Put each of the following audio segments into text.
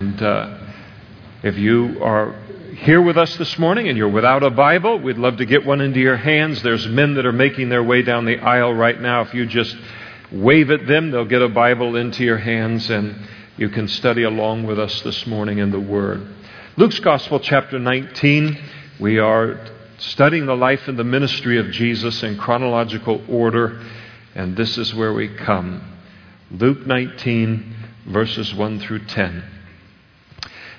And uh, if you are here with us this morning and you're without a Bible, we'd love to get one into your hands. There's men that are making their way down the aisle right now. If you just wave at them, they'll get a Bible into your hands and you can study along with us this morning in the Word. Luke's Gospel, chapter 19. We are studying the life and the ministry of Jesus in chronological order, and this is where we come. Luke 19, verses 1 through 10.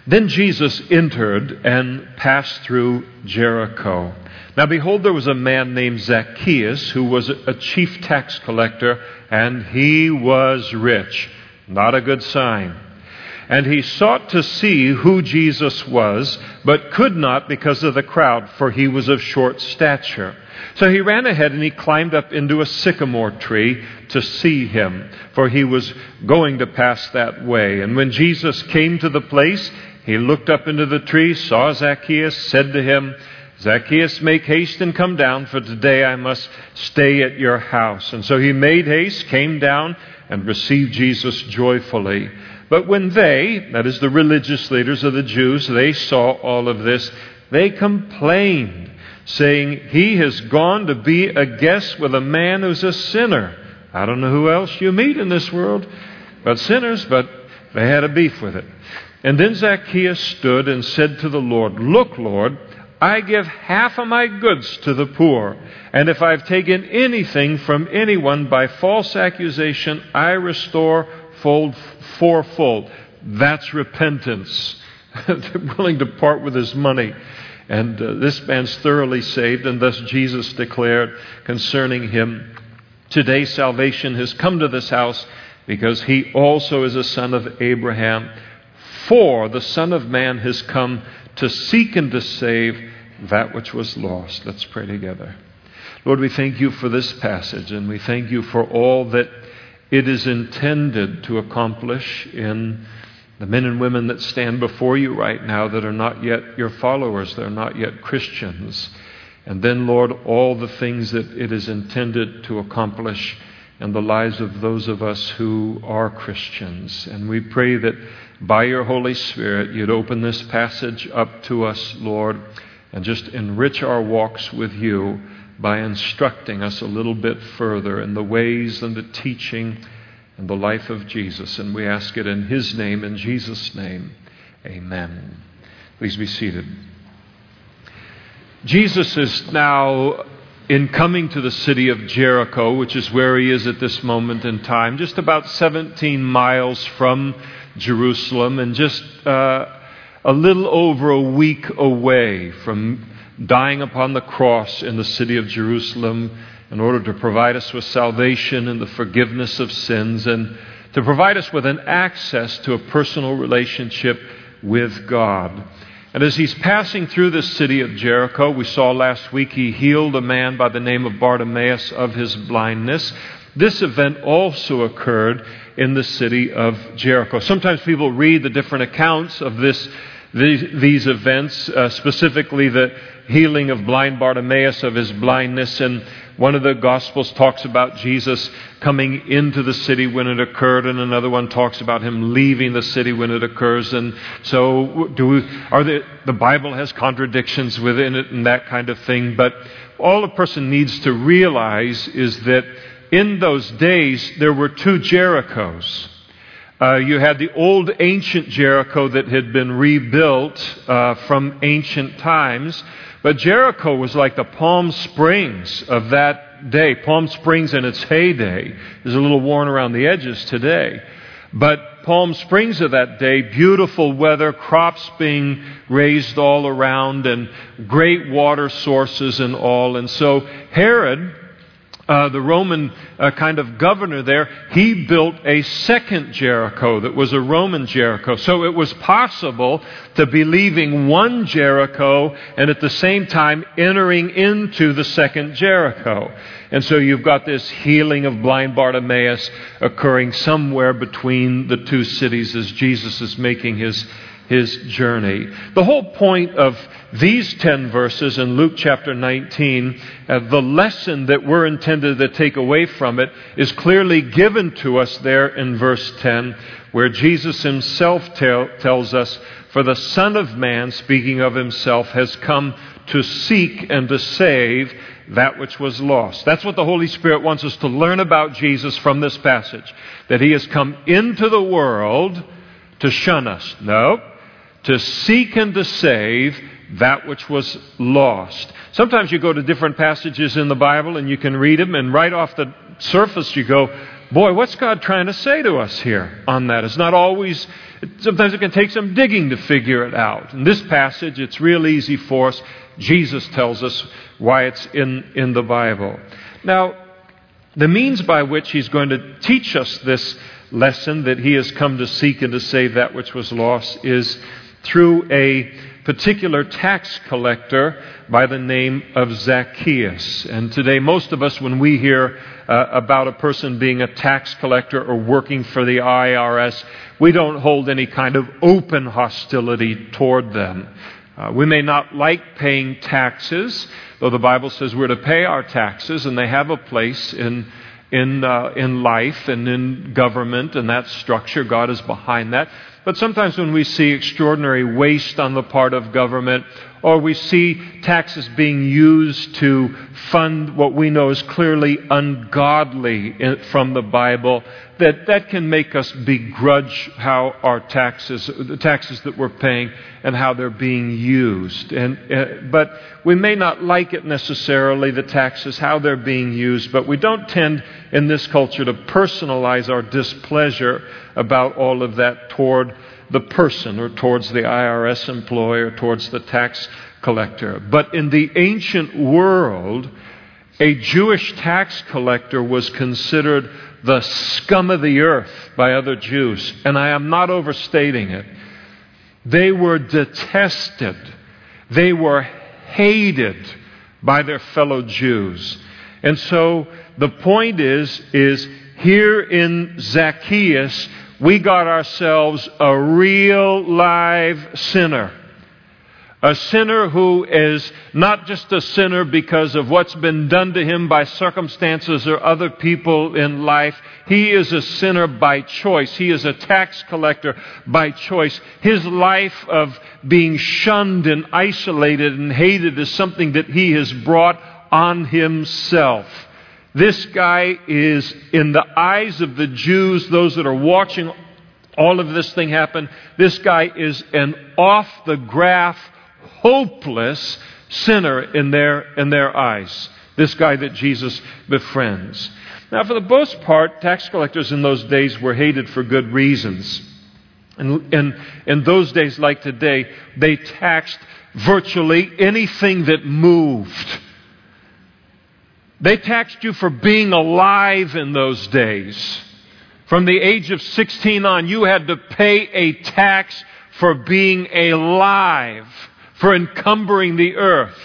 Then Jesus entered and passed through Jericho. Now, behold, there was a man named Zacchaeus who was a chief tax collector, and he was rich. Not a good sign. And he sought to see who Jesus was, but could not because of the crowd, for he was of short stature. So he ran ahead and he climbed up into a sycamore tree to see him, for he was going to pass that way. And when Jesus came to the place, he looked up into the tree, saw Zacchaeus, said to him, Zacchaeus, make haste and come down, for today I must stay at your house. And so he made haste, came down, and received Jesus joyfully. But when they, that is the religious leaders of the Jews, they saw all of this, they complained, saying, He has gone to be a guest with a man who's a sinner. I don't know who else you meet in this world but sinners, but they had a beef with it. And then Zacchaeus stood and said to the Lord, Look, Lord, I give half of my goods to the poor, and if I've taken anything from anyone by false accusation, I restore fold, fourfold. That's repentance. willing to part with his money. And uh, this man's thoroughly saved, and thus Jesus declared concerning him, Today salvation has come to this house because he also is a son of Abraham. For the Son of Man has come to seek and to save that which was lost. Let's pray together. Lord, we thank you for this passage, and we thank you for all that it is intended to accomplish in the men and women that stand before you right now that are not yet your followers, they're not yet Christians. And then, Lord, all the things that it is intended to accomplish in the lives of those of us who are Christians. And we pray that by your Holy Spirit, you'd open this passage up to us, Lord, and just enrich our walks with you by instructing us a little bit further in the ways and the teaching and the life of Jesus. And we ask it in His name, in Jesus' name. Amen. Please be seated. Jesus is now in coming to the city of Jericho, which is where he is at this moment in time, just about 17 miles from Jerusalem and just uh, a little over a week away from dying upon the cross in the city of Jerusalem in order to provide us with salvation and the forgiveness of sins and to provide us with an access to a personal relationship with God. And as he's passing through the city of Jericho, we saw last week he healed a man by the name of Bartimaeus of his blindness. This event also occurred in the city of Jericho. Sometimes people read the different accounts of this, these, these events, uh, specifically the healing of blind Bartimaeus of his blindness. And one of the Gospels talks about Jesus coming into the city when it occurred, and another one talks about him leaving the city when it occurs. And so, do we, are the Bible has contradictions within it and that kind of thing. But all a person needs to realize is that in those days, there were two Jerichos. Uh, you had the old ancient Jericho that had been rebuilt uh, from ancient times, but Jericho was like the Palm Springs of that day. Palm Springs in its heyday is a little worn around the edges today. But Palm Springs of that day, beautiful weather, crops being raised all around, and great water sources and all. And so Herod uh, the Roman uh, kind of governor there, he built a second Jericho that was a Roman Jericho. So it was possible to be leaving one Jericho and at the same time entering into the second Jericho. And so you've got this healing of blind Bartimaeus occurring somewhere between the two cities as Jesus is making his his journey. The whole point of these 10 verses in Luke chapter 19, uh, the lesson that we're intended to take away from it is clearly given to us there in verse 10. where Jesus himself tell, tells us, For the Son of Man, speaking of himself, has come to seek and to save that which was lost. That's what the Holy Spirit wants us to learn about Jesus from this passage. That he has come into the world to shun us. No, to seek and to save that which was lost. Sometimes you go to different passages in the Bible and you can read them, and right off the surface you go, Boy, what's God trying to say to us here on that? It's not always, sometimes it can take some digging to figure it out. In this passage, it's real easy for us. Jesus tells us why it's in, in the Bible. Now, the means by which he's going to teach us this lesson that he has come to seek and to save that which was lost is through a particular tax collector by the name of Zacchaeus. And today, most of us, when we hear uh, about a person being a tax collector or working for the IRS, we don't hold any kind of open hostility toward them. Uh, we may not like paying taxes, though the Bible says we're to pay our taxes, and they have a place in in, uh, in life and in government and that structure. God is behind that. But sometimes when we see extraordinary waste on the part of government, or we see taxes being used to fund what we know is clearly ungodly from the Bible, that that can make us begrudge how our taxes, the taxes that we're paying, and how they're being used. And, uh, but we may not like it necessarily, the taxes, how they're being used, but we don't tend in this culture to personalize our displeasure about all of that toward the person or towards the IRS employee or towards the tax collector. But in the ancient world, a Jewish tax collector was considered the scum of the earth by other Jews. And I am not overstating it. They were detested, they were hated by their fellow Jews. And so the point is, is here in Zacchaeus, we got ourselves a real live sinner. A sinner who is not just a sinner because of what's been done to him by circumstances or other people in life. He is a sinner by choice. He is a tax collector by choice. His life of being shunned and isolated and hated is something that he has brought on himself. This guy is, in the eyes of the Jews, those that are watching all of this thing happen, this guy is an off the graph, hopeless sinner in their, in their eyes. This guy that Jesus befriends. Now, for the most part, tax collectors in those days were hated for good reasons. And in in those days, like today, they taxed virtually anything that moved. They taxed you for being alive in those days. From the age of 16 on, you had to pay a tax for being alive, for encumbering the earth.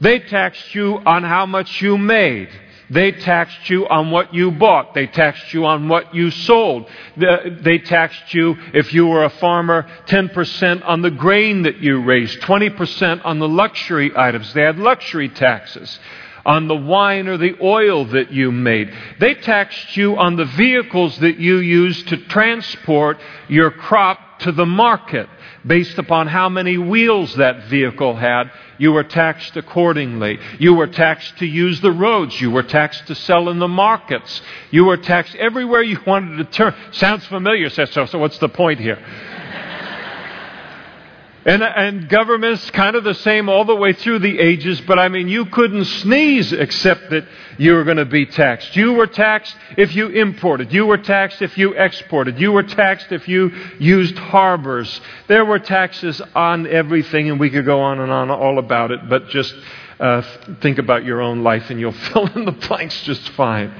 They taxed you on how much you made. They taxed you on what you bought. They taxed you on what you sold. They taxed you, if you were a farmer, 10% on the grain that you raised, 20% on the luxury items. They had luxury taxes on the wine or the oil that you made. They taxed you on the vehicles that you used to transport your crop to the market. Based upon how many wheels that vehicle had, you were taxed accordingly. You were taxed to use the roads. You were taxed to sell in the markets. You were taxed everywhere you wanted to turn. Sounds familiar, so, so what's the point here? And, and government's kind of the same all the way through the ages, but I mean, you couldn't sneeze except that you were going to be taxed. You were taxed if you imported. You were taxed if you exported. You were taxed if you used harbors. There were taxes on everything, and we could go on and on all about it, but just uh, think about your own life and you'll fill in the blanks just fine.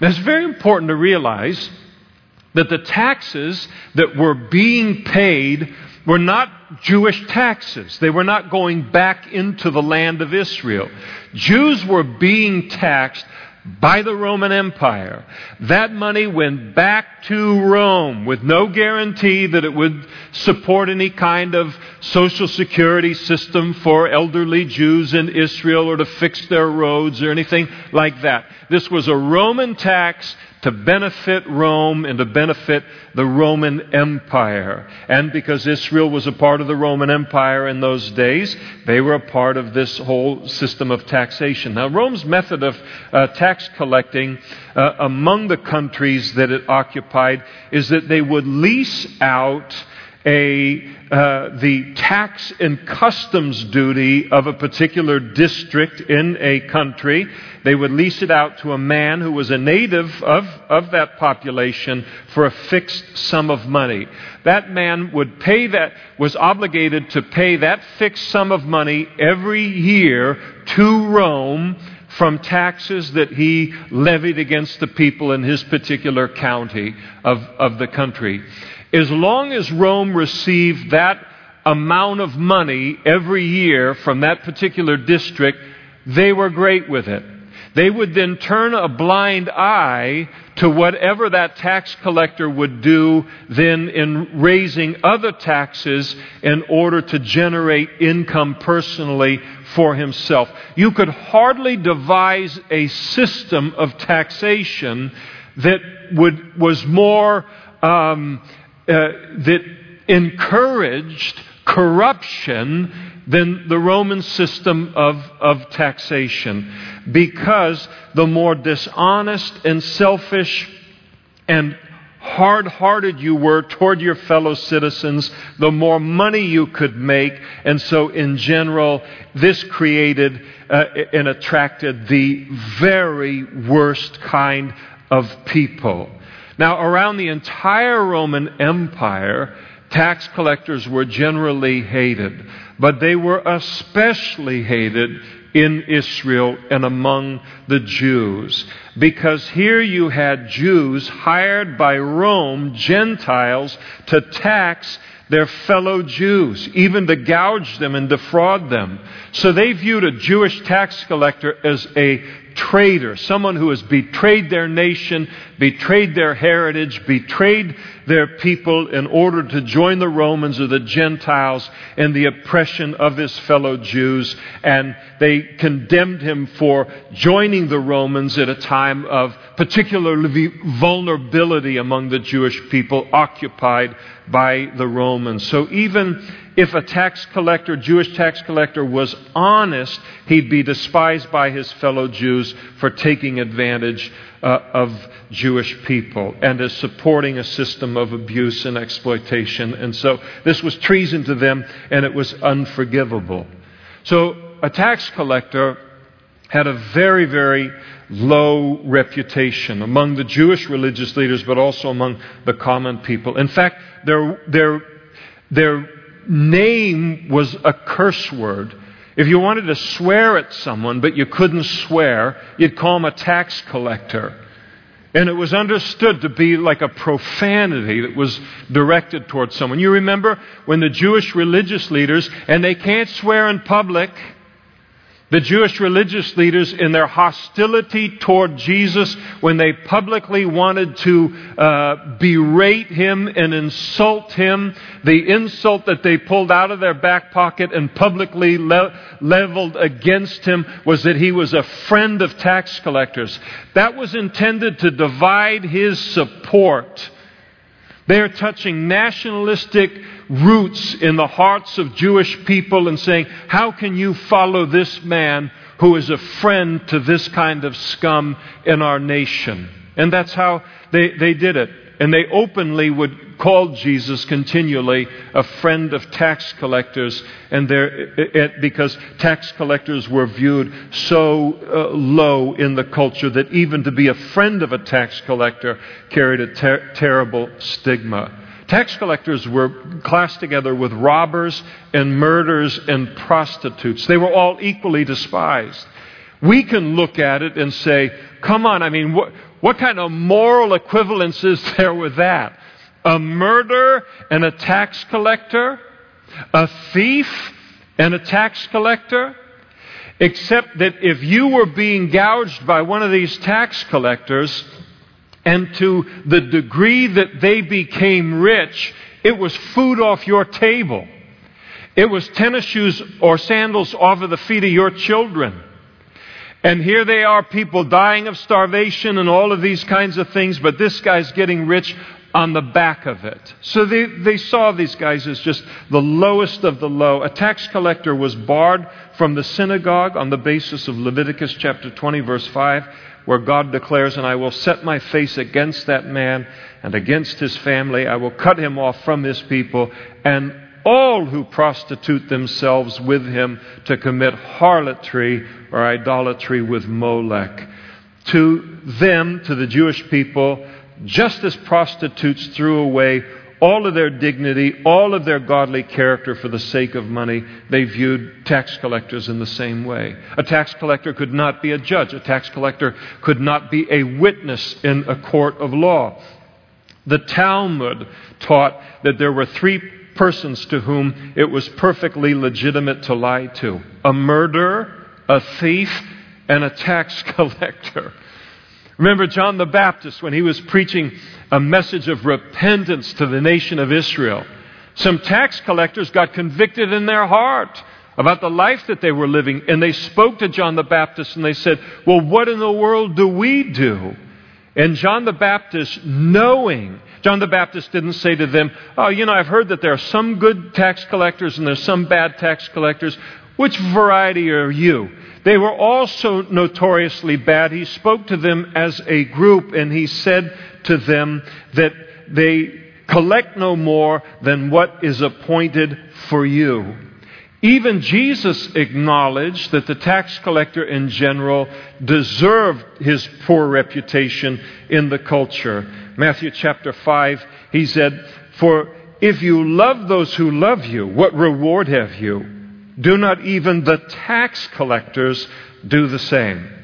It's very important to realize that the taxes that were being paid were not Jewish taxes. They were not going back into the land of Israel. Jews were being taxed by the Roman Empire. That money went back to Rome with no guarantee that it would support any kind of social security system for elderly Jews in Israel or to fix their roads or anything like that. This was a Roman tax to benefit Rome and to benefit the Roman Empire. And because Israel was a part of the Roman Empire in those days, they were a part of this whole system of taxation. Now, Rome's method of uh, tax collecting uh, among the countries that it occupied is that they would lease out a, uh, the tax and customs duty of a particular district in a country. They would lease it out to a man who was a native of, of that population for a fixed sum of money. That man would pay that, was obligated to pay that fixed sum of money every year to Rome from taxes that he levied against the people in his particular county of, of the country. As long as Rome received that amount of money every year from that particular district, they were great with it. They would then turn a blind eye to whatever that tax collector would do then in raising other taxes in order to generate income personally for himself. You could hardly devise a system of taxation that would, was more um, that encouraged corruption than the Roman system of, of taxation. Because the more dishonest and selfish and hard hearted you were toward your fellow citizens, the more money you could make. And so, in general, this created uh, and attracted the very worst kind of people. Now, around the entire Roman Empire, tax collectors were generally hated, but they were especially hated in Israel and among the Jews. Because here you had Jews hired by Rome, Gentiles, to tax their fellow Jews, even to gouge them and defraud them. So they viewed a Jewish tax collector as a traitor, someone who has betrayed their nation, betrayed their heritage, betrayed their people in order to join the Romans or the Gentiles in the oppression of his fellow Jews. And they condemned him for joining the Romans at a time of particular vulnerability among the Jewish people occupied by the Romans. So even if a tax collector, Jewish tax collector, was honest, he'd be despised by his fellow Jews for taking advantage uh, of Jewish people and as supporting a system of abuse and exploitation. And so this was treason to them, and it was unforgivable. So a tax collector had a very, very low reputation among the Jewish religious leaders, but also among the common people. In fact, their, their, their name was a curse word. If you wanted to swear at someone, but you couldn't swear, you'd call him a tax collector. And it was understood to be like a profanity that was directed towards someone. You remember when the Jewish religious leaders, and they can't swear in public, the Jewish religious leaders, in their hostility toward Jesus, when they publicly wanted to uh, berate him and insult him, the insult that they pulled out of their back pocket and publicly le- leveled against him was that he was a friend of tax collectors. That was intended to divide his support. They are touching nationalistic roots in the hearts of Jewish people and saying, How can you follow this man who is a friend to this kind of scum in our nation? And that's how they, they did it. And they openly would call Jesus continually a friend of tax collectors, and because tax collectors were viewed so uh, low in the culture that even to be a friend of a tax collector carried a ter- terrible stigma. Tax collectors were classed together with robbers and murderers and prostitutes. They were all equally despised. We can look at it and say, come on, I mean, what, what kind of moral equivalence is there with that? A murderer and a tax collector? A thief and a tax collector? Except that if you were being gouged by one of these tax collectors, and to the degree that they became rich, it was food off your table. It was tennis shoes or sandals off of the feet of your children. And here they are, people dying of starvation and all of these kinds of things, but this guy's getting rich on the back of it. So they, they saw these guys as just the lowest of the low. A tax collector was barred from the synagogue on the basis of Leviticus chapter 20, verse 5, where God declares, And I will set my face against that man and against his family. I will cut him off from his people, and all who prostitute themselves with him to commit harlotry or idolatry with Molech. To them, to the Jewish people, just as prostitutes threw away all of their dignity, all of their godly character for the sake of money, they viewed tax collectors in the same way. A tax collector could not be a judge. A tax collector could not be a witness in a court of law. The Talmud taught that there were three persons to whom it was perfectly legitimate to lie to a murderer, a thief, and a tax collector. Remember John the Baptist when he was preaching a message of repentance to the nation of Israel. Some tax collectors got convicted in their heart about the life that they were living, and they spoke to John the Baptist and they said, Well, what in the world do we do? And John the Baptist, knowing, John the Baptist didn't say to them, Oh, you know, I've heard that there are some good tax collectors and there's some bad tax collectors. Which variety are you? They were also notoriously bad. He spoke to them as a group and he said to them that they collect no more than what is appointed for you. Even Jesus acknowledged that the tax collector in general deserved his poor reputation in the culture. Matthew chapter 5, he said, For if you love those who love you, what reward have you? Do not even the tax collectors do the same?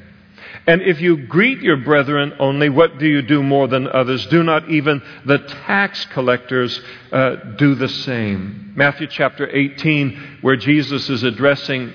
And if you greet your brethren only, what do you do more than others? Do not even the tax collectors uh, do the same? Matthew chapter 18, where Jesus is addressing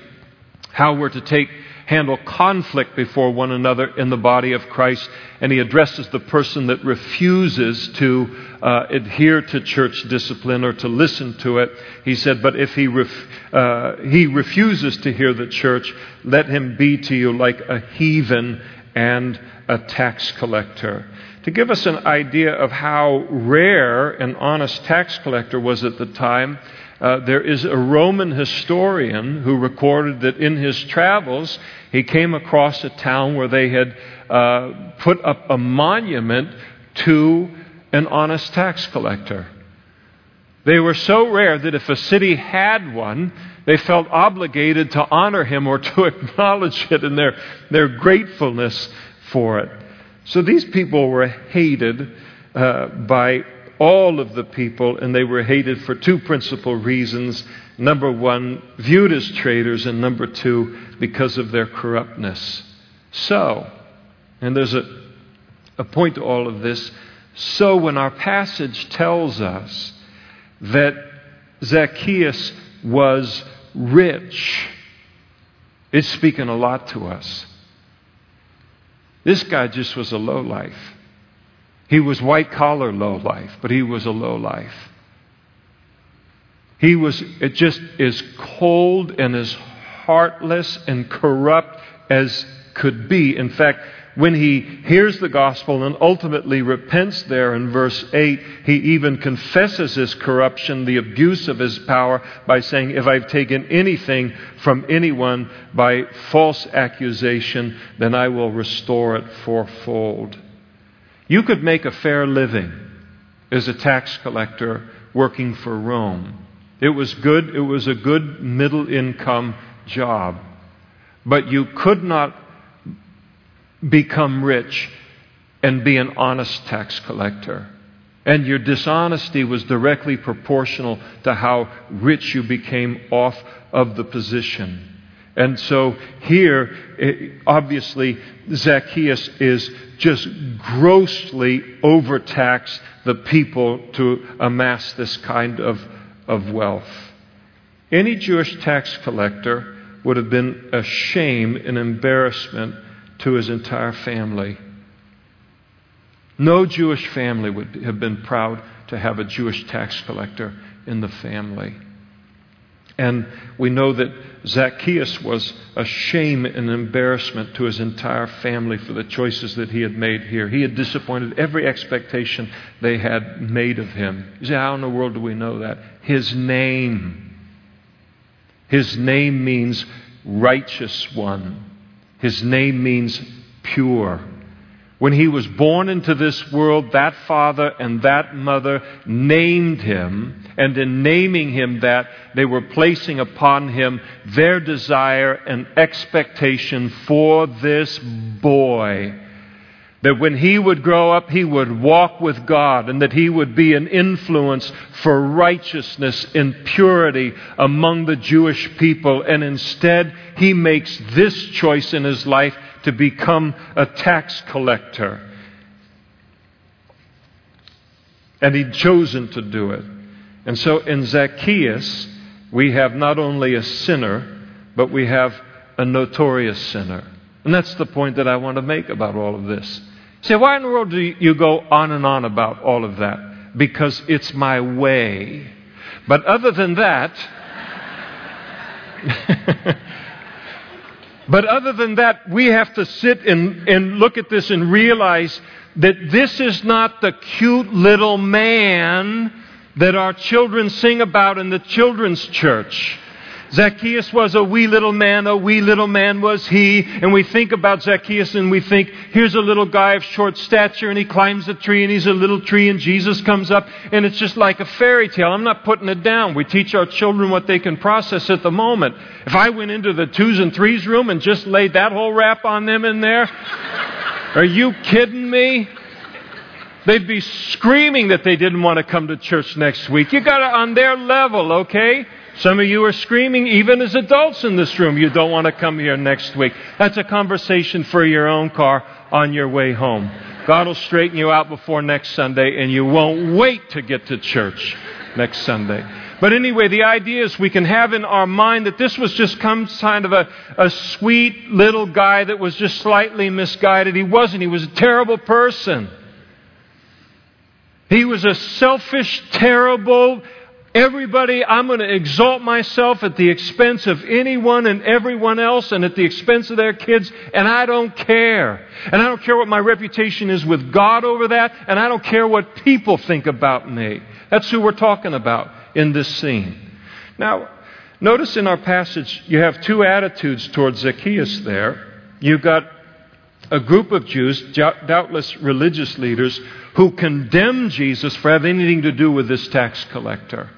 how we're to take handle conflict before one another in the body of Christ, and he addresses the person that refuses to uh, adhere to church discipline or to listen to it. He said, But if he, ref- uh, he refuses to hear the church, let him be to you like a heathen and a tax collector. To give us an idea of how rare an honest tax collector was at the time, uh, there is a Roman historian who recorded that in his travels he came across a town where they had uh, put up a monument to an honest tax collector. They were so rare that if a city had one, they felt obligated to honor him or to acknowledge it in their, their gratefulness for it. So these people were hated uh, by all of the people, and they were hated for two principal reasons. Number one, viewed as traitors, and number two, because of their corruptness. So, and there's a, a point to all of this. So, when our passage tells us that Zacchaeus was rich, it's speaking a lot to us. This guy just was a low life. He was white collar low life, but he was a low life. He was just as cold and as heartless and corrupt as could be. In fact, when he hears the gospel and ultimately repents there in verse 8, he even confesses his corruption, the abuse of his power, by saying, If I've taken anything from anyone by false accusation, then I will restore it fourfold. You could make a fair living as a tax collector working for Rome. It was good, it was a good middle income job. But you could not become rich and be an honest tax collector. And your dishonesty was directly proportional to how rich you became off of the position. And so here, eh, obviously, Zacchaeus is just grossly overtaxed the people to amass this kind of, of wealth. Any Jewish tax collector would have been a shame and embarrassment to his entire family. No Jewish family would have been proud to have a Jewish tax collector in the family. And we know that Zacchaeus was a shame and embarrassment to his entire family for the choices that he had made here. He had disappointed every expectation they had made of him. You say, how in the world do we know that? His name. His name means righteous one. His name means pure. When he was born into this world, that father and that mother named him, and in naming him that, they were placing upon him their desire and expectation for this boy. That when he would grow up, he would walk with God, and that he would be an influence for righteousness and purity among the Jewish people. And instead, he makes this choice in his life to become a tax collector. And he'd chosen to do it. And so in Zacchaeus, we have not only a sinner, but we have a notorious sinner. And that's the point that I want to make about all of this. Say, why in the world do you go on and on about all of that? Because it's my way. But other than that, But other than that, we have to sit and, and look at this and realize that this is not the cute little man that our children sing about in the children's church. Zacchaeus was a wee little man, a wee little man was he. And we think about Zacchaeus and we think, here's a little guy of short stature and he climbs a tree and he's a little tree and Jesus comes up and it's just like a fairy tale. I'm not putting it down. We teach our children what they can process at the moment. If I went into the twos and threes room and just laid that whole rap on them in there, are you kidding me? They'd be screaming that they didn't want to come to church next week. You got it on their level, okay? Some of you are screaming, even as adults in this room, you don't want to come here next week. That's a conversation for your own car on your way home. God will straighten you out before next Sunday, and you won't wait to get to church next Sunday. But anyway, the idea is we can have in our mind that this was just some kind of a, a sweet little guy that was just slightly misguided. He wasn't. He was a terrible person. He was a selfish, terrible, Everybody, I'm going to exalt myself at the expense of anyone and everyone else and at the expense of their kids, and I don't care. And I don't care what my reputation is with God over that, and I don't care what people think about me. That's who we're talking about in this scene. Now, notice in our passage, you have two attitudes towards Zacchaeus there. You've got a group of Jews, doubtless religious leaders, who condemn Jesus for having anything to do with this tax collector.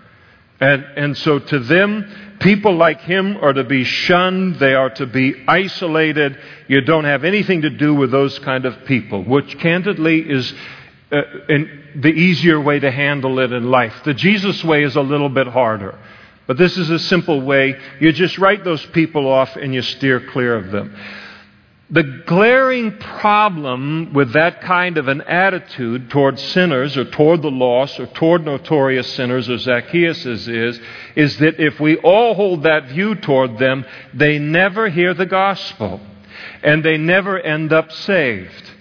And, and so to them, people like him are to be shunned. They are to be isolated. You don't have anything to do with those kind of people, which candidly is uh, the easier way to handle it in life. The Jesus way is a little bit harder. But this is a simple way. You just write those people off and you steer clear of them. The glaring problem with that kind of an attitude toward sinners or toward the lost or toward notorious sinners or Zacchaeus is, is that if we all hold that view toward them, they never hear the gospel and they never end up saved.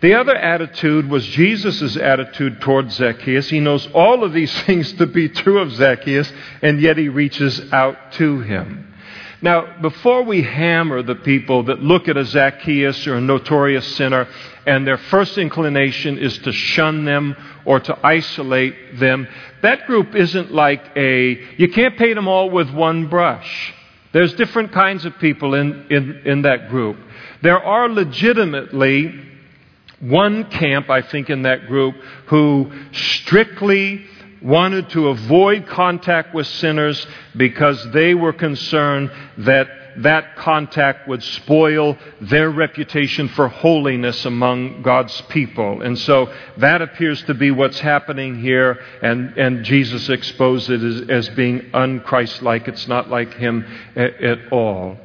The other attitude was Jesus' attitude toward Zacchaeus. He knows all of these things to be true of Zacchaeus, and yet he reaches out to him. Now, before we hammer the people that look at a Zacchaeus or a notorious sinner and their first inclination is to shun them or to isolate them, that group isn't like a, you can't paint them all with one brush. There's different kinds of people in, in, in that group. There are legitimately one camp, I think, in that group who strictly wanted to avoid contact with sinners because they were concerned that that contact would spoil their reputation for holiness among God's people. And so that appears to be what's happening here, and, and Jesus exposed it as, as being unchristlike. It's not like him at, at all.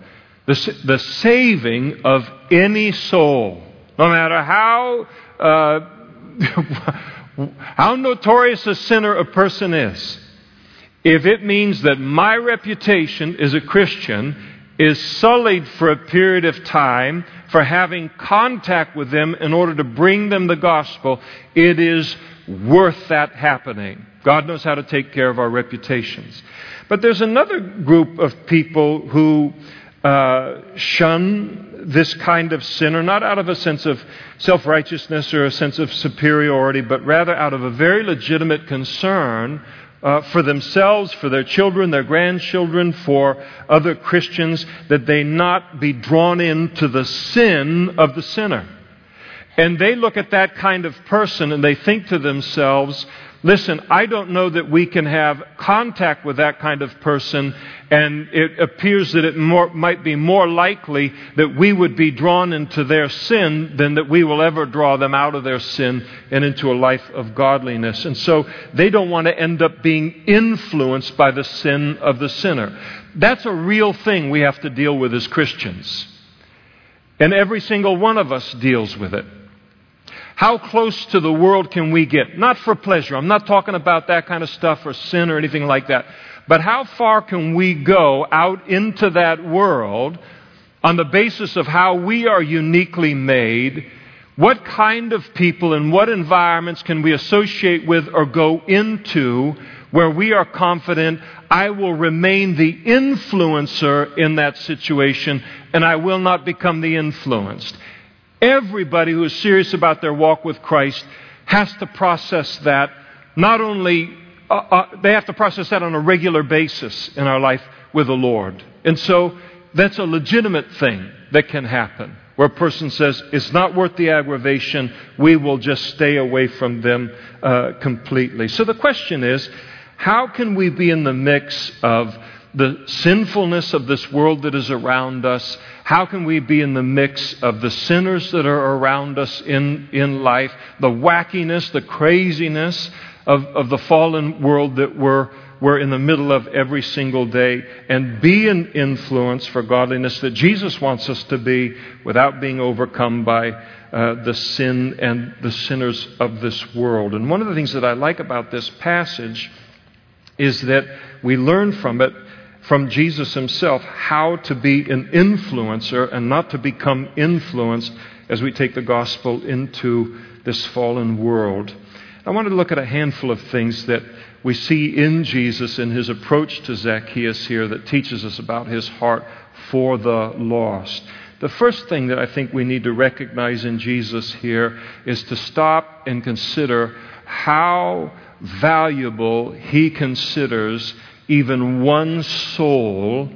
The, the saving of any soul, no matter how. Uh, how notorious a sinner a person is, if it means that my reputation as a Christian is sullied for a period of time for having contact with them in order to bring them the gospel, it is worth that happening. God knows how to take care of our reputations. But there's another group of people who uh, shun this kind of sinner, not out of a sense of self righteousness or a sense of superiority, but rather out of a very legitimate concern uh, for themselves, for their children, their grandchildren, for other Christians, that they not be drawn into the sin of the sinner. And they look at that kind of person and they think to themselves, Listen, I don't know that we can have contact with that kind of person, and it appears that it more, might be more likely that we would be drawn into their sin than that we will ever draw them out of their sin and into a life of godliness. And so they don't want to end up being influenced by the sin of the sinner. That's a real thing we have to deal with as Christians. And every single one of us deals with it. How close to the world can we get? Not for pleasure. I'm not talking about that kind of stuff or sin or anything like that. But how far can we go out into that world on the basis of how we are uniquely made? What kind of people and what environments can we associate with or go into where we are confident I will remain the influencer in that situation and I will not become the influenced? Everybody who is serious about their walk with Christ has to process that. Not only, uh, uh, they have to process that on a regular basis in our life with the Lord. And so that's a legitimate thing that can happen where a person says, it's not worth the aggravation, we will just stay away from them uh, completely. So the question is, how can we be in the mix of the sinfulness of this world that is around us how can we be in the mix of the sinners that are around us in, in life, the wackiness, the craziness of, of the fallen world that we're, we're in the middle of every single day, and be an influence for godliness that Jesus wants us to be without being overcome by uh, the sin and the sinners of this world? And one of the things that I like about this passage is that we learn from it from Jesus himself how to be an influencer and not to become influenced as we take the gospel into this fallen world. I wanted to look at a handful of things that we see in Jesus in his approach to Zacchaeus here that teaches us about his heart for the lost. The first thing that I think we need to recognize in Jesus here is to stop and consider how valuable he considers even one soul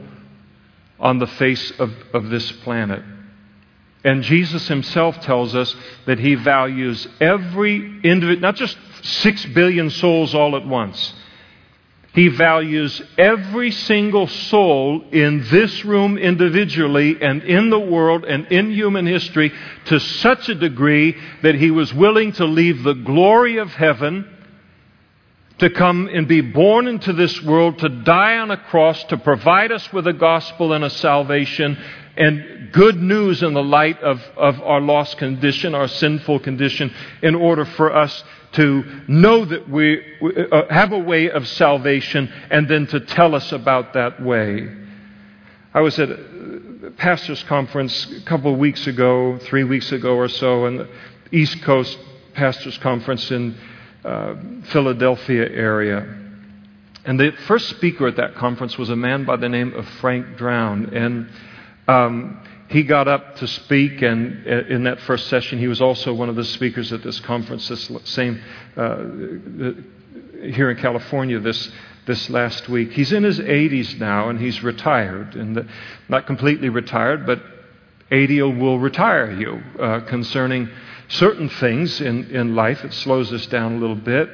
on the face of, of this planet. And Jesus himself tells us that he values every individual, not just six billion souls all at once. He values every single soul in this room individually and in the world and in human history to such a degree that he was willing to leave the glory of heaven to come and be born into this world, to die on a cross, to provide us with a gospel and a salvation and good news in the light of, of our lost condition, our sinful condition, in order for us to know that we uh, have a way of salvation and then to tell us about that way. I was at a pastor's conference a couple of weeks ago, three weeks ago or so, in the East Coast Pastors Conference in uh, Philadelphia area. And the first speaker at that conference was a man by the name of Frank Drown. And um, he got up to speak, and uh, in that first session, he was also one of the speakers at this conference, this same uh, here in California this this last week. He's in his 80s now, and he's retired, and the, not completely retired, but 80 will retire you uh, concerning certain things in, in life. It slows us down a little bit.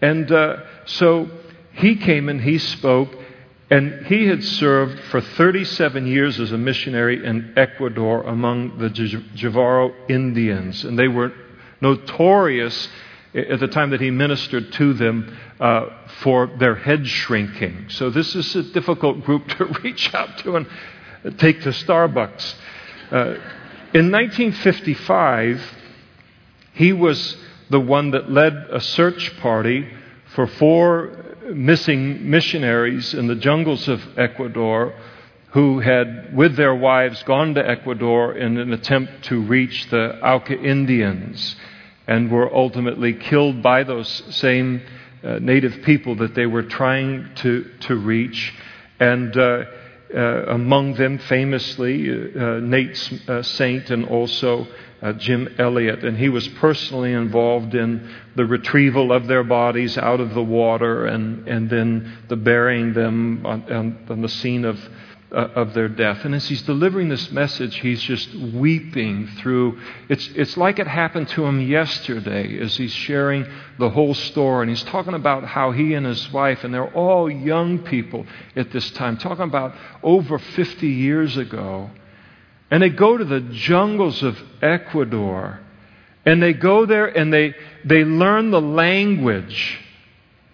And uh, so he came and he spoke, and he had served for 37 years as a missionary in Ecuador among the Jivaro Indians. And they were notorious at the time that he ministered to them uh, for their head shrinking. So this is a difficult group to reach out to and take to Starbucks. Uh, in 1955, he was the one that led a search party for four missing missionaries in the jungles of Ecuador who had, with their wives, gone to Ecuador in an attempt to reach the Auca Indians and were ultimately killed by those same uh, native people that they were trying to, to reach. And uh, uh, among them, famously, uh, Nate Saint and also Jim Elliot. And he was personally involved in the retrieval of their bodies out of the water and, and then the burying them on, on, on the scene of uh, of their death. And as he's delivering this message, he's just weeping through. It's, it's like it happened to him yesterday as he's sharing the whole story. And he's talking about how he and his wife, and they're all young people at this time, talking about over 50 years ago. And they go to the jungles of Ecuador. And they go there and they, they learn the language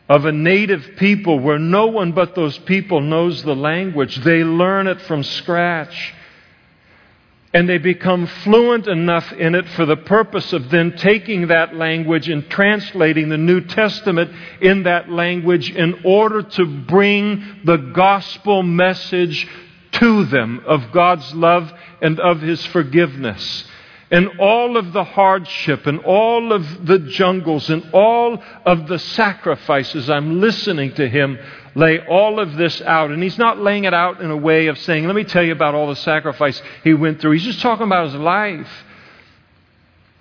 of a native people where no one but those people knows the language. They learn it from scratch. And they become fluent enough in it for the purpose of then taking that language and translating the New Testament in that language in order to bring the gospel message to them of God's love and of His forgiveness and all of the hardship and all of the jungles and all of the sacrifices. I'm listening to him lay all of this out. And he's not laying it out in a way of saying, let me tell you about all the sacrifice he went through. He's just talking about his life.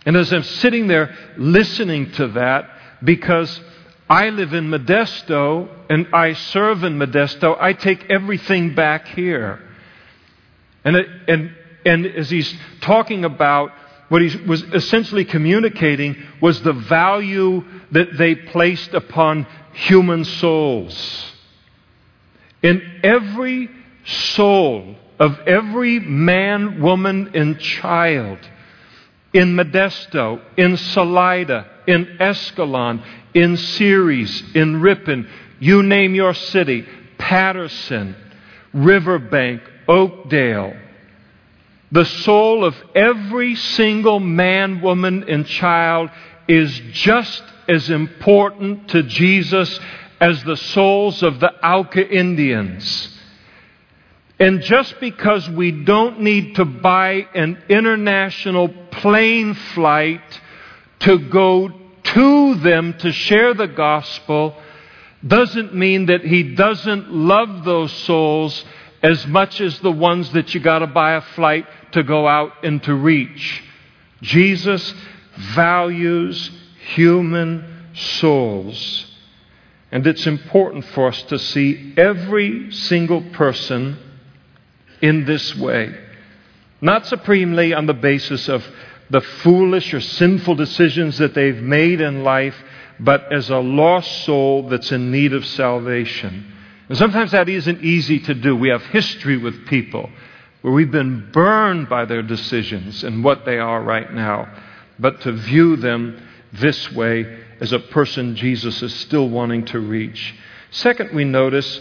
And as I'm sitting there listening to that, because I live in Modesto and I serve in Modesto, I take everything back here. And, and, and as he's talking about what he was essentially communicating was the value that they placed upon human souls. In every soul of every man, woman, and child, in Modesto, in Salida, in Escalon, in Ceres, in Ripon, you name your city, Patterson, Riverbank, Oakdale, the soul of every single man, woman, and child is just as important to Jesus as the souls of the Auca Indians. And just because we don't need to buy an international plane flight to go to them to share the gospel doesn't mean that he doesn't love those souls as much as the ones that you got to buy a flight to go out and to reach. Jesus values human souls. And it's important for us to see every single person in this way. Not supremely on the basis of the foolish or sinful decisions that they've made in life, but as a lost soul that's in need of salvation. And sometimes that isn't easy to do. We have history with people where we've been burned by their decisions and what they are right now. But to view them this way as a person Jesus is still wanting to reach. Second, we notice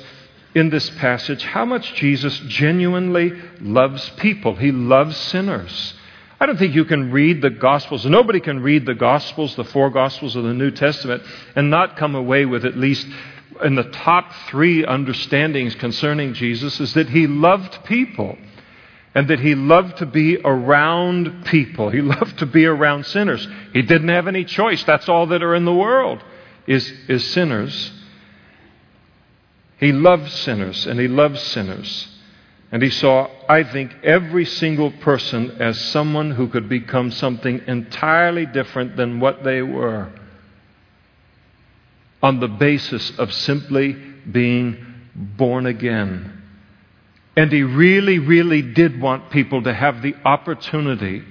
in this passage how much Jesus genuinely loves people. He loves sinners. I don't think you can read the Gospels. Nobody can read the Gospels, the four Gospels of the New Testament, and not come away with at least in the top three understandings concerning Jesus is that he loved people and that he loved to be around people. He loved to be around sinners. He didn't have any choice. That's all that are in the world is, is sinners. He loved sinners and he loved sinners. And he saw, I think, every single person as someone who could become something entirely different than what they were on the basis of simply being born again. And he really, really did want people to have the opportunity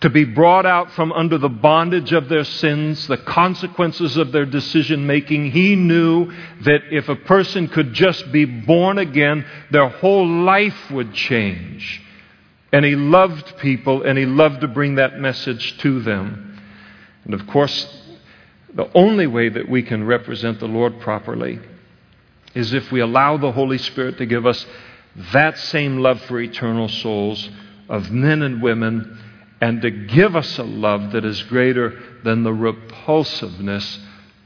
to be brought out from under the bondage of their sins, the consequences of their decision making. He knew that if a person could just be born again, their whole life would change. And he loved people and he loved to bring that message to them. And of course, the only way that we can represent the Lord properly is if we allow the Holy Spirit to give us that same love for eternal souls of men and women and to give us a love that is greater than the repulsiveness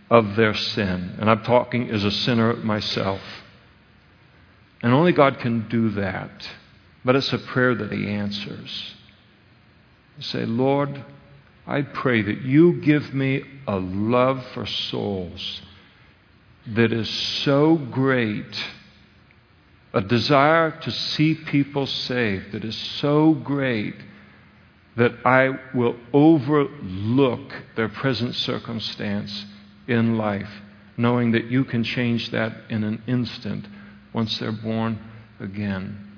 of their sin. And I'm talking as a sinner myself. And only God can do that. But it's a prayer that He answers. Say, Lord, I pray that you give me a love for souls that is so great, a desire to see people saved that is so great that I will overlook their present circumstance in life, knowing that you can change that in an instant once they're born again.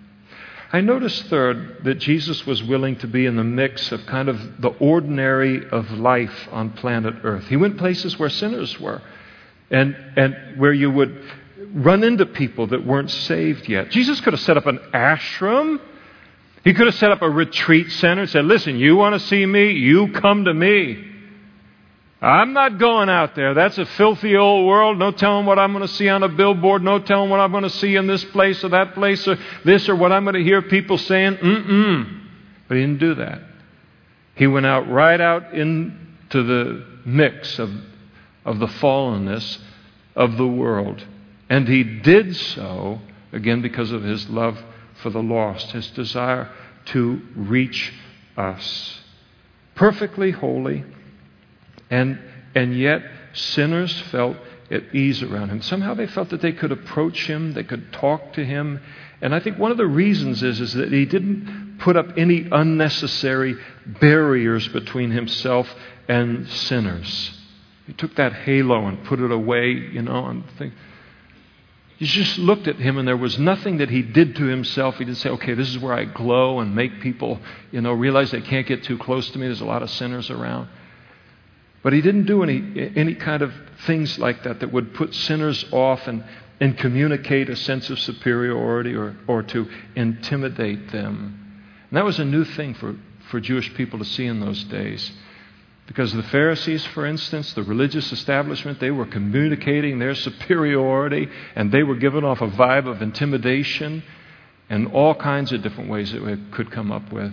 I noticed, third, that Jesus was willing to be in the mix of kind of the ordinary of life on planet Earth. He went places where sinners were and, and where you would run into people that weren't saved yet. Jesus could have set up an ashram. He could have set up a retreat center and said, Listen, you want to see me? You come to me. I'm not going out there. That's a filthy old world. No telling what I'm going to see on a billboard. No telling what I'm going to see in this place or that place or this or what I'm going to hear people saying. Mm-mm. But he didn't do that. He went out right out into the mix of, of the fallenness of the world. And he did so, again, because of his love for the lost, his desire to reach us. Perfectly holy and, and yet, sinners felt at ease around him. Somehow they felt that they could approach him, they could talk to him. And I think one of the reasons is, is that he didn't put up any unnecessary barriers between himself and sinners. He took that halo and put it away, you know, and think. Just looked at him, and there was nothing that he did to himself. He didn't say, okay, this is where I glow and make people, you know, realize they can't get too close to me. There's a lot of sinners around. But he didn't do any, any kind of things like that that would put sinners off and, and communicate a sense of superiority or, or to intimidate them. And that was a new thing for, for Jewish people to see in those days. Because the Pharisees, for instance, the religious establishment, they were communicating their superiority and they were giving off a vibe of intimidation and all kinds of different ways that we could come up with.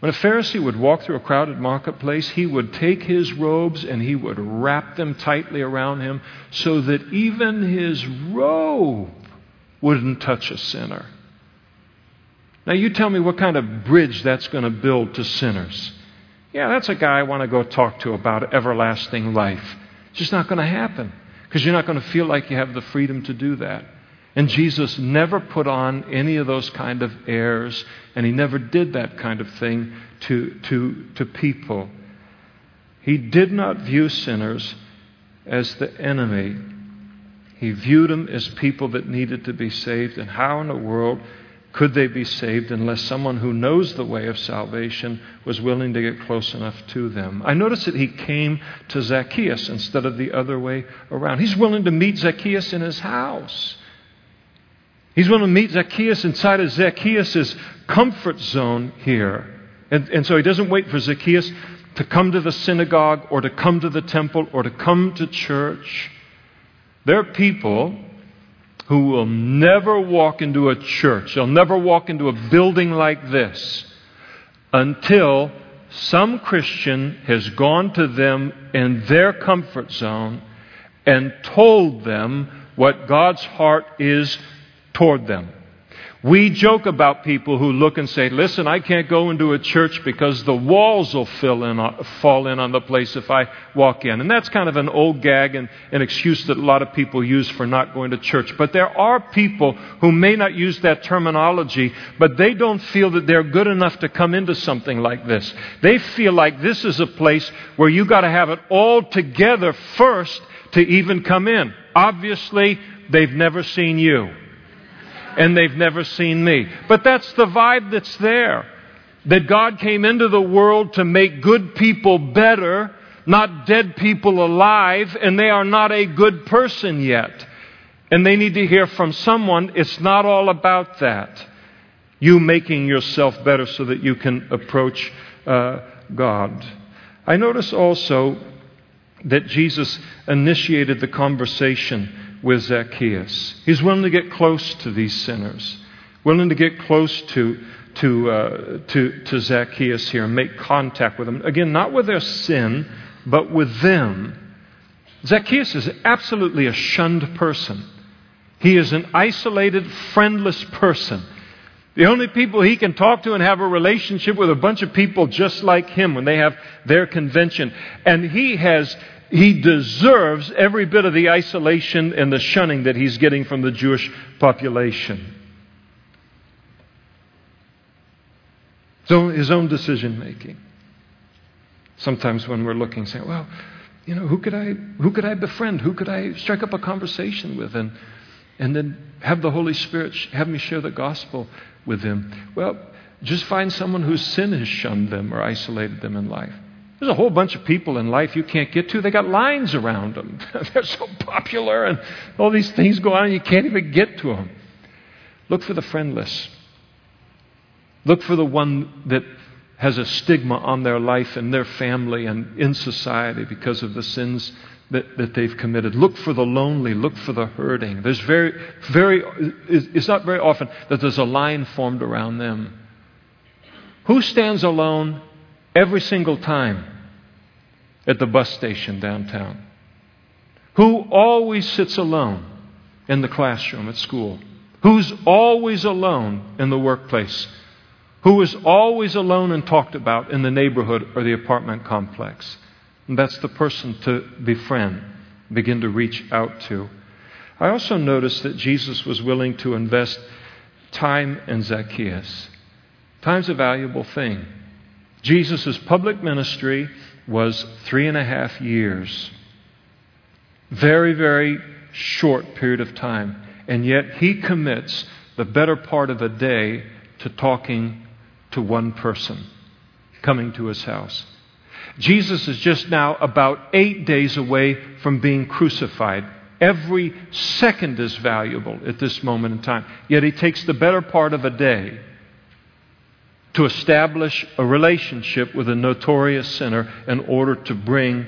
When a Pharisee would walk through a crowded marketplace, he would take his robes and he would wrap them tightly around him so that even his robe wouldn't touch a sinner. Now, you tell me what kind of bridge that's going to build to sinners. Yeah, that's a guy I want to go talk to about everlasting life. It's just not going to happen because you're not going to feel like you have the freedom to do that. And Jesus never put on any of those kind of airs, and he never did that kind of thing to, to, to people. He did not view sinners as the enemy. He viewed them as people that needed to be saved. And how in the world could they be saved unless someone who knows the way of salvation was willing to get close enough to them? I notice that he came to Zacchaeus instead of the other way around. He's willing to meet Zacchaeus in his house. He's going to meet Zacchaeus inside of Zacchaeus' comfort zone here. And, and so he doesn't wait for Zacchaeus to come to the synagogue or to come to the temple or to come to church. There are people who will never walk into a church, they'll never walk into a building like this until some Christian has gone to them in their comfort zone and told them what God's heart is toward them. We joke about people who look and say, Listen, I can't go into a church because the walls will in, uh, fall in on the place if I walk in. And that's kind of an old gag and an excuse that a lot of people use for not going to church. But there are people who may not use that terminology, but they don't feel that they're good enough to come into something like this. They feel like this is a place where you've got to have it all together first to even come in. Obviously, they've never seen you and they've never seen me. But that's the vibe that's there. That God came into the world to make good people better, not dead people alive, and they are not a good person yet. And they need to hear from someone. It's not all about that. You making yourself better so that you can approach uh, God. I notice also that Jesus initiated the conversation with Zacchaeus. He's willing to get close to these sinners, willing to get close to, to, uh, to, to Zacchaeus here and make contact with them. Again, not with their sin, but with them. Zacchaeus is absolutely a shunned person. He is an isolated, friendless person. The only people he can talk to and have a relationship with are a bunch of people just like him when they have their convention. And he has, he deserves every bit of the isolation and the shunning that he's getting from the Jewish population. So his own decision making. Sometimes when we're looking, saying, well, you know, who could I, who could I befriend? Who could I strike up a conversation with? And, and then have the Holy Spirit have me share the gospel with them. Well, just find someone whose sin has shunned them or isolated them in life. There's a whole bunch of people in life you can't get to. They got lines around them. They're so popular and all these things go on and you can't even get to them. Look for the friendless. Look for the one that has a stigma on their life and their family and in society because of the sins that, that they've committed. Look for the lonely. Look for the hurting. There's very, very, it's not very often that there's a line formed around them. Who stands alone every single time at the bus station downtown? Who always sits alone in the classroom at school? Who's always alone in the workplace? Who is always alone and talked about in the neighborhood or the apartment complex? And that's the person to befriend, begin to reach out to. I also noticed that Jesus was willing to invest time in Zacchaeus. Time's a valuable thing. Jesus' public ministry was three and a half years. Very, very short period of time. And yet he commits the better part of a day to talking to one person, coming to his house. Jesus is just now about eight days away from being crucified. Every second is valuable at this moment in time. Yet he takes the better part of a day to establish a relationship with a notorious sinner in order to bring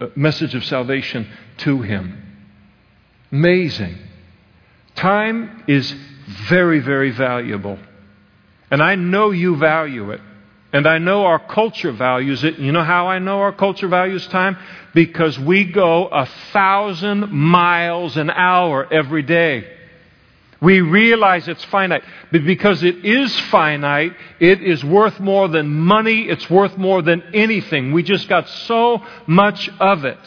a uh, message of salvation to him. Amazing. Time is very, very valuable. And I know you value it. And I know our culture values it. You know how I know our culture values time? Because we go a thousand miles an hour every day. We realize it's finite. But because it is finite, it is worth more than money, it's worth more than anything. We just got so much of it.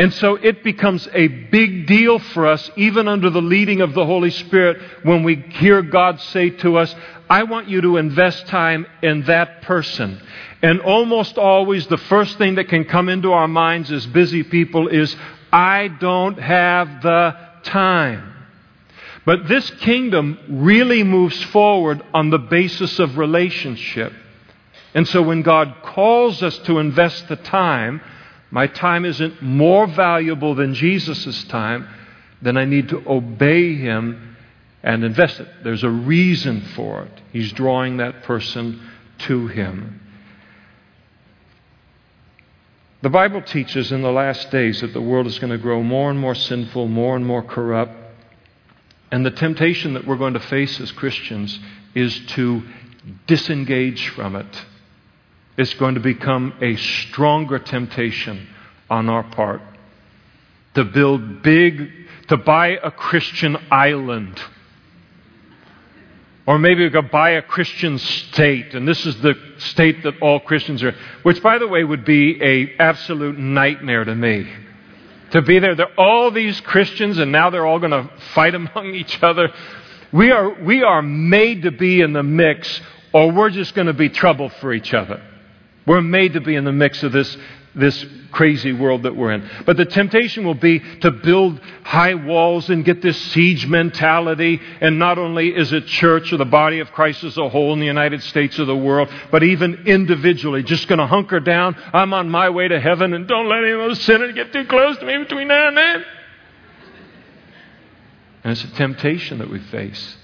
And so it becomes a big deal for us, even under the leading of the Holy Spirit, when we hear God say to us, I want you to invest time in that person. And almost always the first thing that can come into our minds as busy people is, I don't have the time. But this kingdom really moves forward on the basis of relationship. And so when God calls us to invest the time, my time isn't more valuable than Jesus' time, then I need to obey Him and invest it. There's a reason for it. He's drawing that person to Him. The Bible teaches in the last days that the world is going to grow more and more sinful, more and more corrupt. And the temptation that we're going to face as Christians is to disengage from it. It's going to become a stronger temptation on our part to build big, to buy a Christian island or maybe we could buy a Christian state, and this is the state that all Christians are, which, by the way, would be a absolute nightmare to me. To be there, They're all these Christians, and now they're all going to fight among each other. We are, we are made to be in the mix, or we're just going to be trouble for each other. We're made to be in the mix of this this crazy world that we're in. But the temptation will be to build high walls and get this siege mentality. And not only is it church or the body of Christ as a whole in the United States or the world, but even individually, just going to hunker down. I'm on my way to heaven and don't let any of those sinners get too close to me between now and then. And it's a temptation that we face.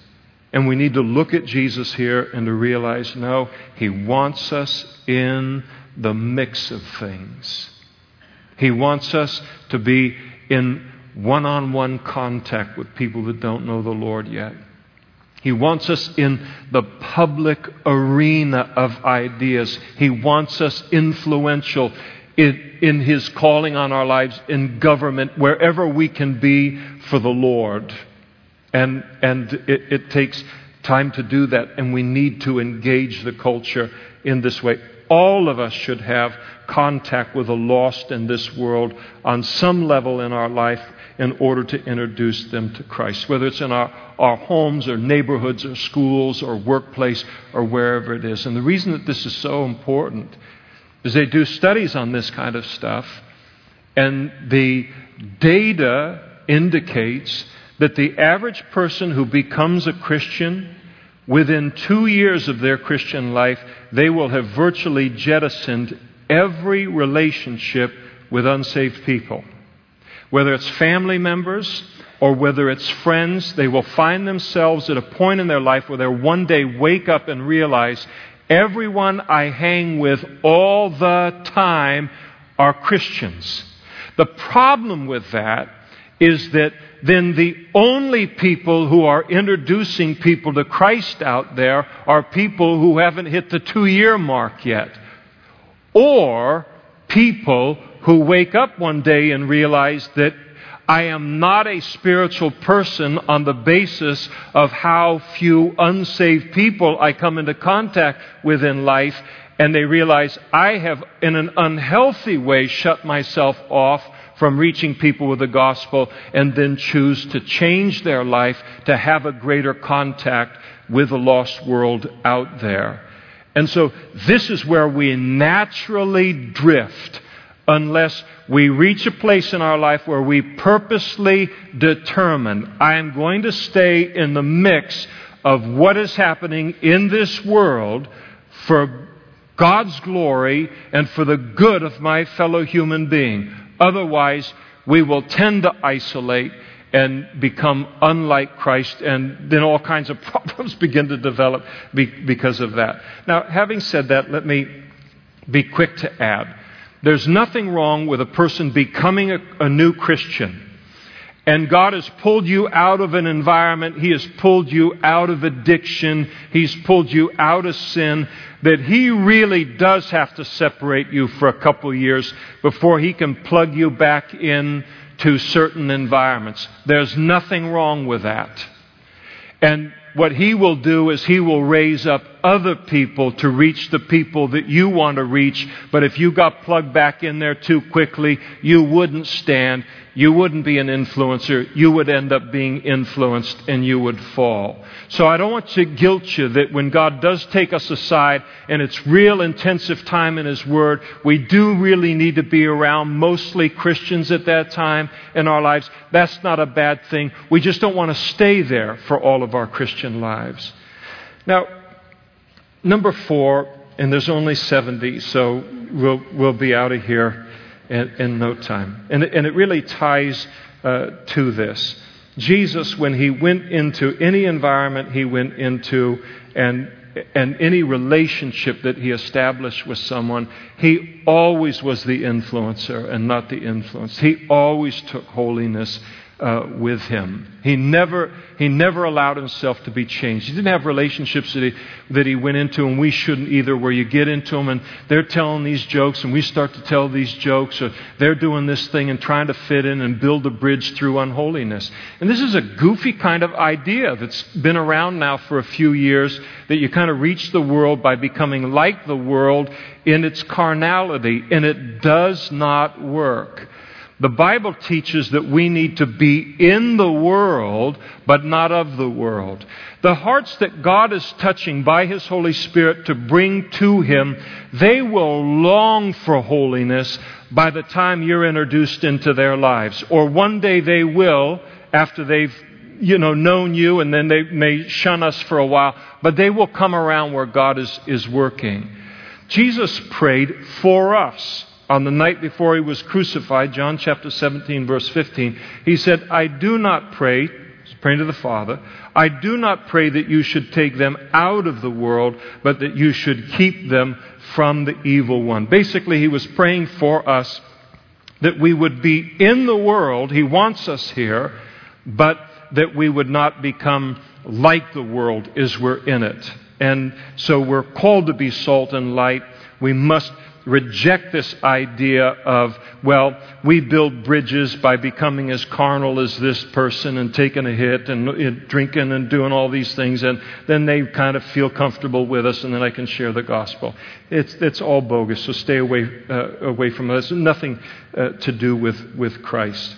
And we need to look at Jesus here and to realize no, He wants us in the mix of things. He wants us to be in one on one contact with people that don't know the Lord yet. He wants us in the public arena of ideas. He wants us influential in, in, His calling on our lives in government, wherever we can be for the Lord. And, and it, it takes time to do that, and we need to engage the culture in this way. All of us should have contact with the lost in this world on some level in our life in order to introduce them to Christ, whether it's in our, our homes or neighborhoods or schools or workplace or wherever it is. And the reason that this is so important is they do studies on this kind of stuff, and the data indicates that the average person who becomes a Christian, within two years of their Christian life, they will have virtually jettisoned every relationship with unsaved people. Whether it's family members or whether it's friends, they will find themselves at a point in their life where they'll one day wake up and realize everyone I hang with all the time are Christians. The problem with that is that then the only people who are introducing people to Christ out there are people who haven't hit the two year mark yet. Or people who wake up one day and realize that I am not a spiritual person on the basis of how few unsaved people I come into contact with in life, and they realize I have, in an unhealthy way, shut myself off from reaching people with the gospel, and then choose to change their life to have a greater contact with the lost world out there. And so this is where we naturally drift unless we reach a place in our life where we purposely determine, I am going to stay in the mix of what is happening in this world for God's glory and for the good of my fellow human being. Otherwise, we will tend to isolate and become unlike Christ, and then all kinds of problems begin to develop because of that. Now, having said that, let me be quick to add there's nothing wrong with a person becoming a, a new Christian. And God has pulled you out of an environment. He has pulled you out of addiction. He's pulled you out of sin. That He really does have to separate you for a couple years before He can plug you back in to certain environments. There's nothing wrong with that. And what he will do is he will raise up other people to reach the people that you want to reach. But if you got plugged back in there too quickly, you wouldn't stand. You wouldn't be an influencer. You would end up being influenced and you would fall. So I don't want to guilt you that when God does take us aside and it's real intensive time in His Word, we do really need to be around mostly Christians at that time in our lives. That's not a bad thing. We just don't want to stay there for all of our Christian lives. Now, number four, and there's only 70, so we'll, we'll be out of here in, in no time. And, and it really ties uh, to this. Jesus, when he went into any environment he went into and, and any relationship that he established with someone, he always was the influencer and not the influence. He always took holiness uh, with him. He never, he never allowed himself to be changed. He didn't have relationships that he, that he went into, and we shouldn't either, where you get into them and they're telling these jokes, and we start to tell these jokes, or they're doing this thing and trying to fit in and build a bridge through unholiness. And this is a goofy kind of idea that's been around now for a few years that you kind of reach the world by becoming like the world in its carnality, and it does not work. The Bible teaches that we need to be in the world, but not of the world. The hearts that God is touching by His Holy Spirit to bring to Him, they will long for holiness by the time you're introduced into their lives. Or one day they will, after they've you know, known you, and then they may shun us for a while, but they will come around where God is, is working. Jesus prayed for us on the night before he was crucified, John chapter 17, verse 15, he said, I do not pray, praying to the Father, I do not pray that you should take them out of the world, but that you should keep them from the evil one. Basically, he was praying for us that we would be in the world. He wants us here, but that we would not become like the world as we're in it. And so we're called to be salt and light. We must reject this idea of, well, we build bridges by becoming as carnal as this person and taking a hit and, and drinking and doing all these things, and then they kind of feel comfortable with us, and then I can share the gospel. It's, it's all bogus, so stay away, uh, away from us. Nothing uh, to do with, with Christ.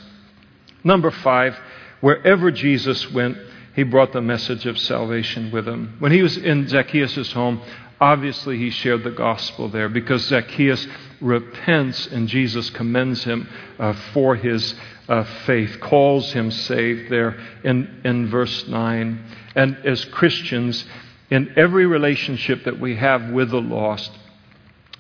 Number five, wherever Jesus went, he brought the message of salvation with him. When he was in Zacchaeus' home, obviously he shared the gospel there because Zacchaeus repents and Jesus commends him uh, for his uh, faith, calls him saved there in, in verse 9. And as Christians, in every relationship that we have with the lost,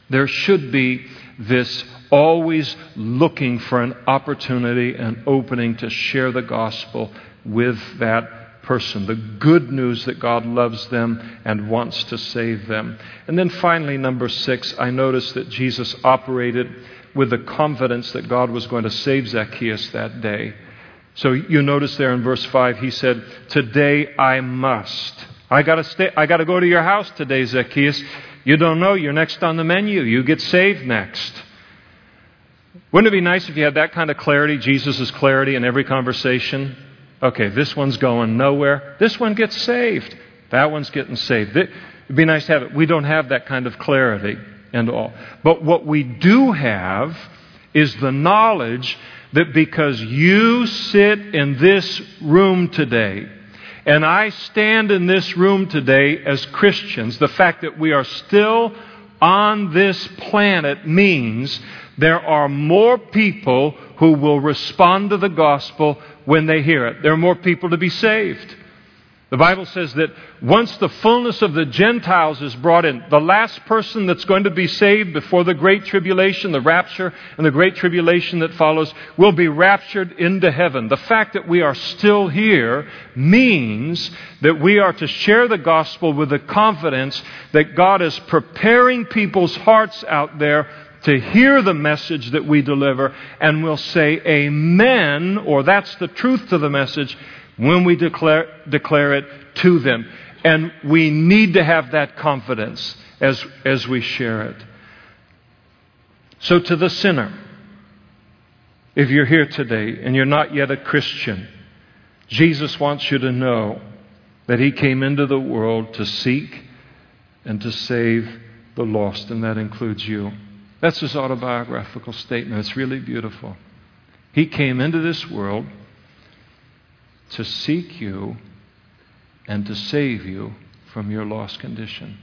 there should be this always looking for an opportunity, an opening to share the gospel with that person, the good news that God loves them and wants to save them. And then finally, number six, I noticed that Jesus operated with the confidence that God was going to save Zacchaeus that day. So you notice there in verse 5, he said, Today I must. I gotta stay, I gotta go to your house today, Zacchaeus. You don't know, you're next on the menu. You get saved next. Wouldn't it be nice if you had that kind of clarity, Jesus' clarity in every conversation? Okay, this one's going nowhere. This one gets saved. That one's getting saved. It'd be nice to have it. We don't have that kind of clarity and all. But what we do have is the knowledge that because you sit in this room today, and I stand in this room today as Christians, the fact that we are still on this planet means there are more people who will respond to the gospel when they hear it. There are more people to be saved. The Bible says that once the fullness of the Gentiles is brought in, the last person that's going to be saved before the great tribulation, the rapture, and the great tribulation that follows, will be raptured into heaven. The fact that we are still here means that we are to share the gospel with the confidence that God is preparing people's hearts out there to hear the message that we deliver and will say amen, or that's the truth to the message, when we declare, declare it to them. And we need to have that confidence as, as we share it. So, to the sinner, if you're here today and you're not yet a Christian, Jesus wants you to know that He came into the world to seek and to save the lost, and that includes you. That's his autobiographical statement. It's really beautiful. He came into this world to seek you and to save you from your lost condition.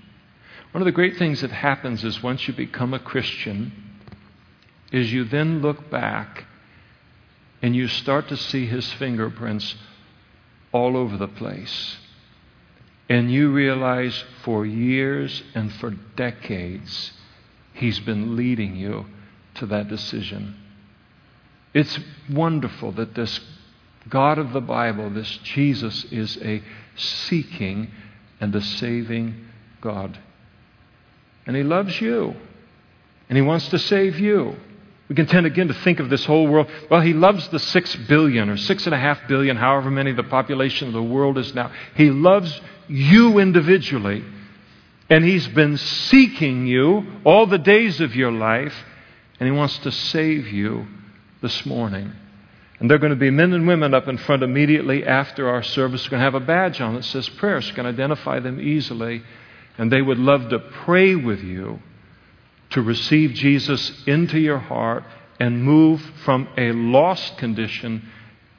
One of the great things that happens is once you become a Christian, is you then look back and you start to see his fingerprints all over the place. And you realize for years and for decades, He's been leading you to that decision. It's wonderful that this God of the Bible, this Jesus, is a seeking and a saving God. And He loves you. And He wants to save you. We can tend again to think of this whole world. Well, He loves the six billion or six and a half billion, however many the population of the world is now. He loves you individually. And He's been seeking you all the days of your life, and He wants to save you this morning. And there are going to be men and women up in front immediately after our service. We're going to have a badge on that says prayer. So you can identify them easily. And they would love to pray with you to receive Jesus into your heart and move from a lost condition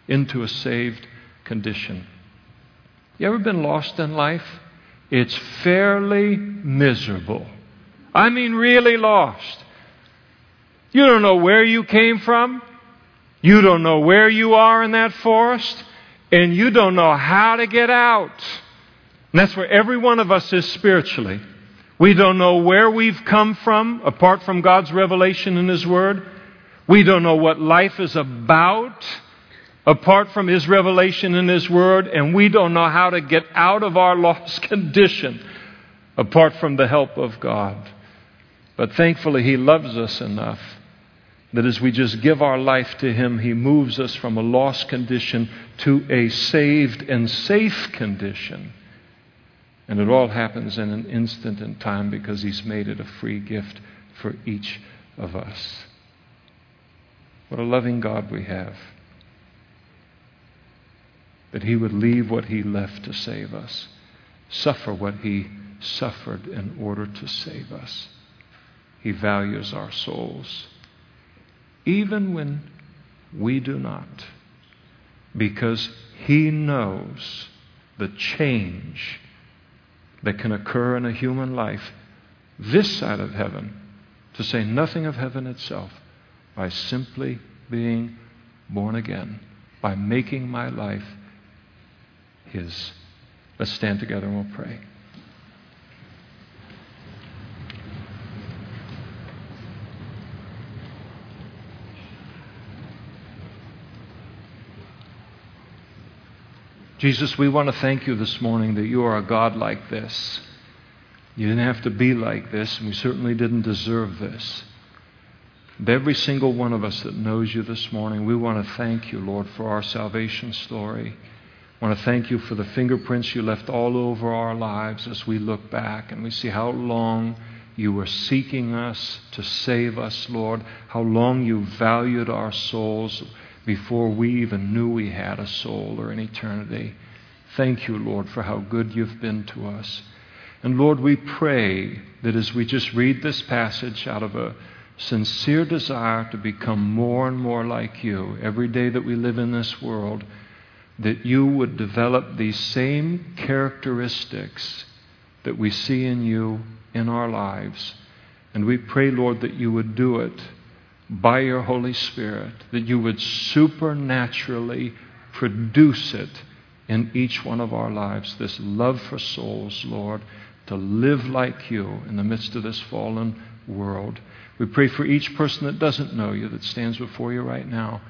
into a saved condition. You ever been lost in life? It's fairly miserable. I mean, really lost. You don't know where you came from. You don't know where you are in that forest. And you don't know how to get out. And that's where every one of us is spiritually. We don't know where we've come from apart from God's revelation in His Word. We don't know what life is about apart from His revelation in His Word, and we don't know how to get out of our lost condition apart from the help of God. But thankfully, He loves us enough that as we just give our life to Him, He moves us from a lost condition to a saved and safe condition. And it all happens in an instant in time because He's made it a free gift for each of us. What a loving God we have. That He would leave what He left to save us, suffer what He suffered in order to save us. He values our souls, even when we do not, because He knows the change that can occur in a human life this side of heaven, to say nothing of heaven itself, by simply being born again, by making my life His. Let's stand together and we'll pray. Jesus, we want to thank you this morning that you are a God like this. You didn't have to be like this, and we certainly didn't deserve this. And every single one of us that knows you this morning, we want to thank you, Lord, for our salvation story. I want to thank you for the fingerprints you left all over our lives as we look back and we see how long you were seeking us to save us, Lord, how long you valued our souls before we even knew we had a soul or an eternity. Thank you, Lord, for how good you've been to us. And Lord, we pray that as we just read this passage out of a sincere desire to become more and more like you every day that we live in this world, that you would develop these same characteristics that we see in you in our lives. And we pray, Lord, that you would do it by your Holy Spirit, that you would supernaturally produce it in each one of our lives this love for souls, Lord, to live like you in the midst of this fallen world. We pray for each person that doesn't know you, that stands before you right now.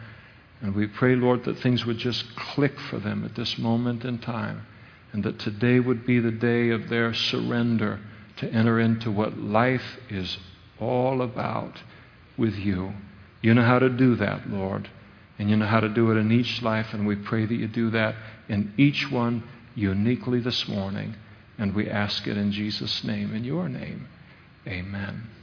And we pray, Lord, that things would just click for them at this moment in time, and that today would be the day of their surrender to enter into what life is all about with you. You know how to do that, Lord. And you know how to do it in each life, and we pray that you do that in each one uniquely this morning. And we ask it in Jesus' name, in your name. Amen.